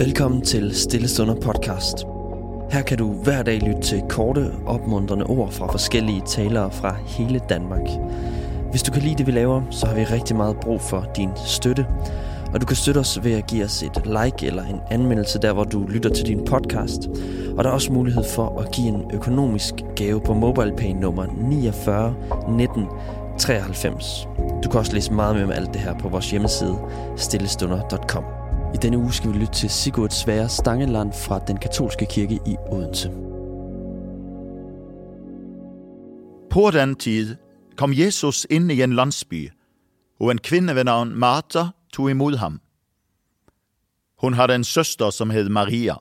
Velkommen til Stillestunder podcast. Her kan du hver dag lytte til korte, opmuntrende ord fra forskellige talere fra hele Danmark. Hvis du kan lide det, vi laver, så har vi rigtig meget brug for din støtte. Og du kan støtte os ved at give os et like eller en anmeldelse der, hvor du lytter til din podcast. Og der er også mulighed for at give en økonomisk gave på MobilePay nummer 49 19 93. Du kan også læse meget mere om alt det her på vores hjemmeside stillestunder.com. I denne uge skal vi lytte til Sigurd Sverre Stangeland fra den katolske kirke i Odense. På den tid kom Jesus inn i en landsby, og en kvinne ved navn Martha tog imod ham. Hun hadde en søster som hed Maria.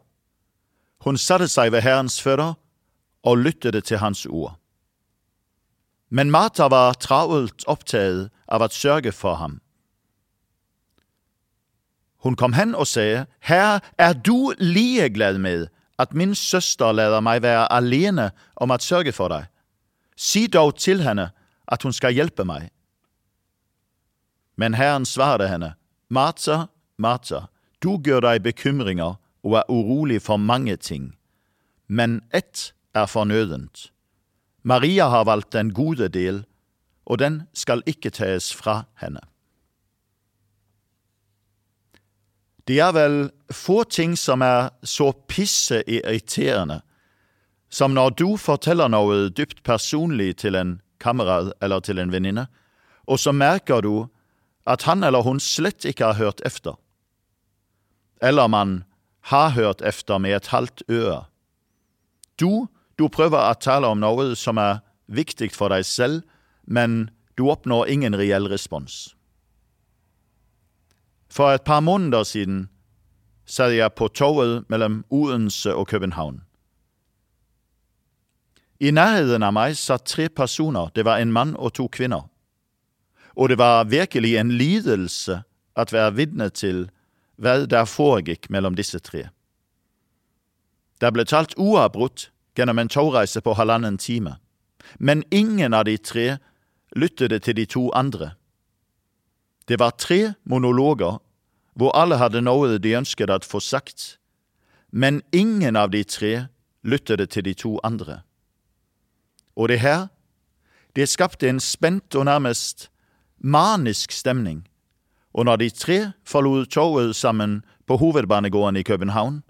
Hun satte seg ved Herrens føtter og lyttet til hans ord. Men Martha var travelt opptatt av å sørge for ham. Hun kom hen og sa, Herre, er du ligeglad med at min søster lader meg være alene om å sørge for deg? Si dog til henne at hun skal hjelpe meg. Men Herren svarte henne, Martha, Martha, du gjør deg bekymringer og er urolig for mange ting, men ett er fornødent. Maria har valgt den gode del, og den skal ikke tas fra henne. Det er vel få ting som er så pisse irriterende som når du forteller noe dypt personlig til en kamerat eller til en venninne, og så merker du at han eller hun slett ikke har hørt efter. Eller man har hørt efter med et halvt øre. Du, du prøver å tale om noe som er viktig for deg selv, men du oppnår ingen reell respons. For et par måneder siden satt jeg på toget mellom Odense og København. I nærheten av meg satt tre personer, det var en mann og to kvinner. Og det var virkelig en lidelse å være vitne til hva der foregikk mellom disse tre. Det ble talt uavbrutt gjennom en togreise på halvannen time, men ingen av de tre lyttet til de to andre. Det var tre monologer hvor alle hadde noe de ønsket å få sagt, men ingen av de tre lyttet til de to andre. Og det her, det skapte en spent og nærmest manisk stemning, og når de tre forlot toget sammen på hovedbanegården i København,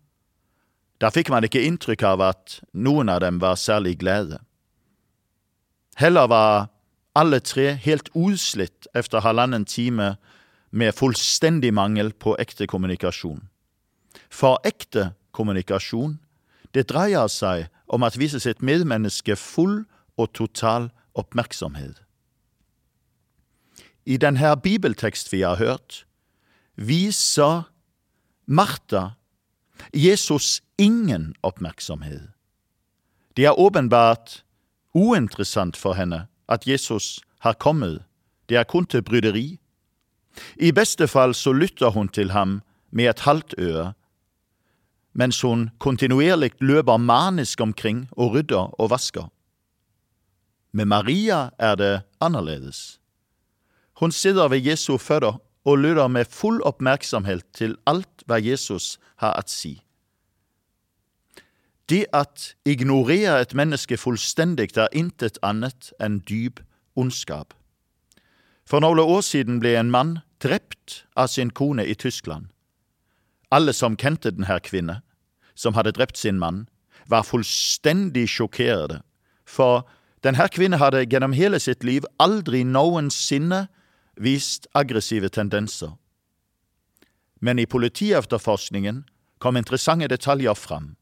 da fikk man ikke inntrykk av at noen av dem var særlig glade. Heller var alle tre helt utslitt efter halvannen time med fullstendig mangel på ekte kommunikasjon. For ekte kommunikasjon, det dreier seg om å vise sitt medmenneske full og total oppmerksomhet. I denne bibeltekst vi har hørt, viser Martha Jesus ingen oppmerksomhet. Det er åpenbart uinteressant for henne at Jesus har kommet, det er kun til bryderi. I beste fall så lytter hun til ham med et halvt øre, mens hun kontinuerlig løper manisk omkring og rydder og vasker. Med Maria er det annerledes. Hun sitter ved Jesu føtter og lytter med full oppmerksomhet til alt hva Jesus har å si. Det at ignorere et menneske fullstendig er intet annet enn dyp ondskap. For noen år siden ble en mann drept av sin kone i Tyskland. Alle som kjente denne kvinne, som hadde drept sin mann, var fullstendig sjokkerte, for denne kvinne hadde gjennom hele sitt liv aldri noensinne vist aggressive tendenser. Men i politietterforskningen kom interessante detaljer fram.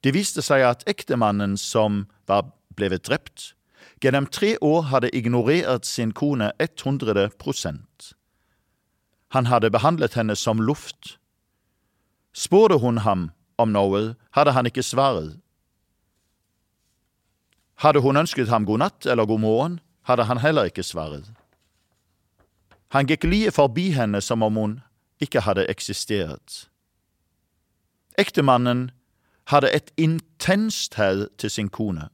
Det viste seg at ektemannen som var blevet drept, gjennom tre år hadde ignorert sin kone 100% Han hadde behandlet henne som luft. Spurte hun ham om noe, hadde han ikke svaret. Hadde hun ønsket ham god natt eller god morgen, hadde han heller ikke svaret. Han gikk lie forbi henne som om hun ikke hadde eksistert. Ektemannen hadde et intenst had til sin kone,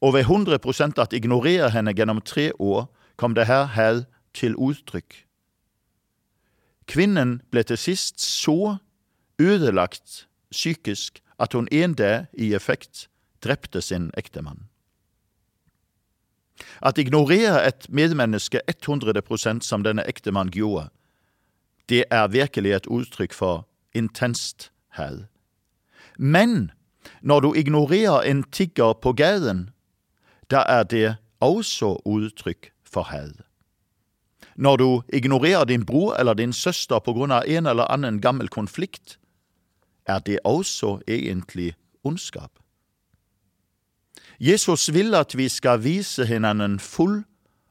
og ved 100% at ignorere henne gjennom tre år kom det her had til uttrykk. Kvinnen ble til sist så ødelagt psykisk at hun en dag i effekt drepte sin ektemann. At ignorere et medmenneske 100% som denne ektemann gjorde, det er virkelig et uttrykk for intenst had. Men når du ignorerer en tigger på gaten, da er det også uttrykk for had. Når du ignorerer din bror eller din søster på grunn av en eller annen gammel konflikt, er det også egentlig ondskap. Jesus vil at vi skal vise hverandre full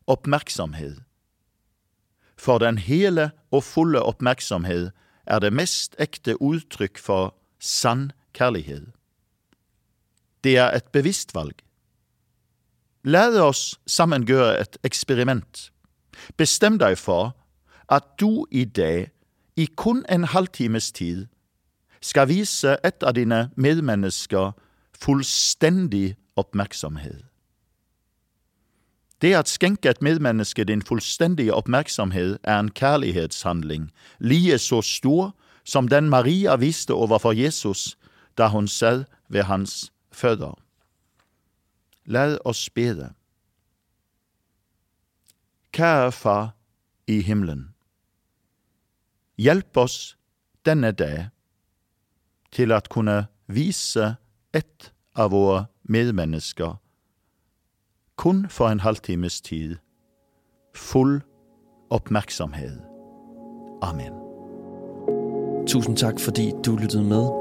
oppmerksomhet. For den hele og fulle oppmerksomhet er det mest ekte uttrykk for sann kjærlighet. Det er et bevisst valg. La oss sammen gjøre et eksperiment. Bestem deg for at du i dag, i kun en halvtimes tid, skal vise et av dine medmennesker fullstendig oppmerksomhet. Det at skjenke et medmenneske din fullstendige oppmerksomhet er en kjærlighetshandling, like så stor som den Maria viste overfor Jesus da hun sad ved hans fødder. Lad oss bede. Kjære Far i himmelen. Hjelp oss denne dag til at kunne vise ett av våre medmennesker kun for en halvtimes tid full oppmerksomhet. Amen. Tusind tak, fordi du lyttede med.